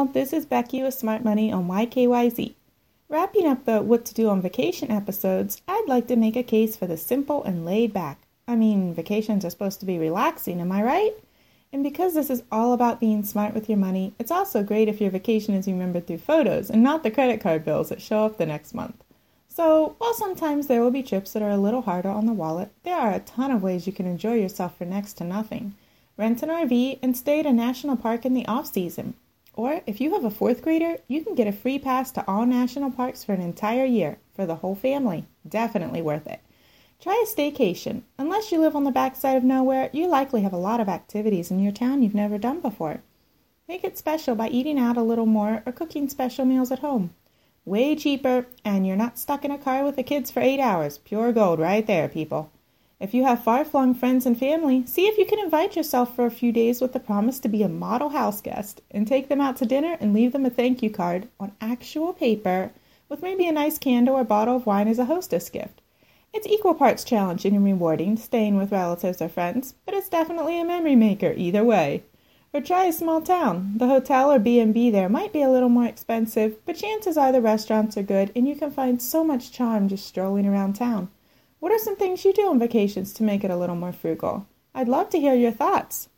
all, this is Becky with Smart Money on YKYZ. Wrapping up the What to Do on Vacation episodes, I'd like to make a case for the simple and laid back. I mean, vacations are supposed to be relaxing, am I right? And because this is all about being smart with your money, it's also great if your vacation is remembered through photos and not the credit card bills that show up the next month. So, while sometimes there will be trips that are a little harder on the wallet, there are a ton of ways you can enjoy yourself for next to nothing. Rent an RV and stay at a national park in the off season. Or if you have a fourth grader, you can get a free pass to all national parks for an entire year for the whole family. Definitely worth it. Try a staycation. Unless you live on the backside of nowhere, you likely have a lot of activities in your town you've never done before. Make it special by eating out a little more or cooking special meals at home. Way cheaper, and you're not stuck in a car with the kids for eight hours. Pure gold right there, people. If you have far flung friends and family, see if you can invite yourself for a few days with the promise to be a model house guest and take them out to dinner and leave them a thank you card on actual paper with maybe a nice candle or bottle of wine as a hostess gift. It's equal parts challenging and rewarding staying with relatives or friends, but it's definitely a memory maker either way. Or try a small town. The hotel or B&B there might be a little more expensive, but chances are the restaurants are good and you can find so much charm just strolling around town. What are some things you do on vacations to make it a little more frugal? I'd love to hear your thoughts.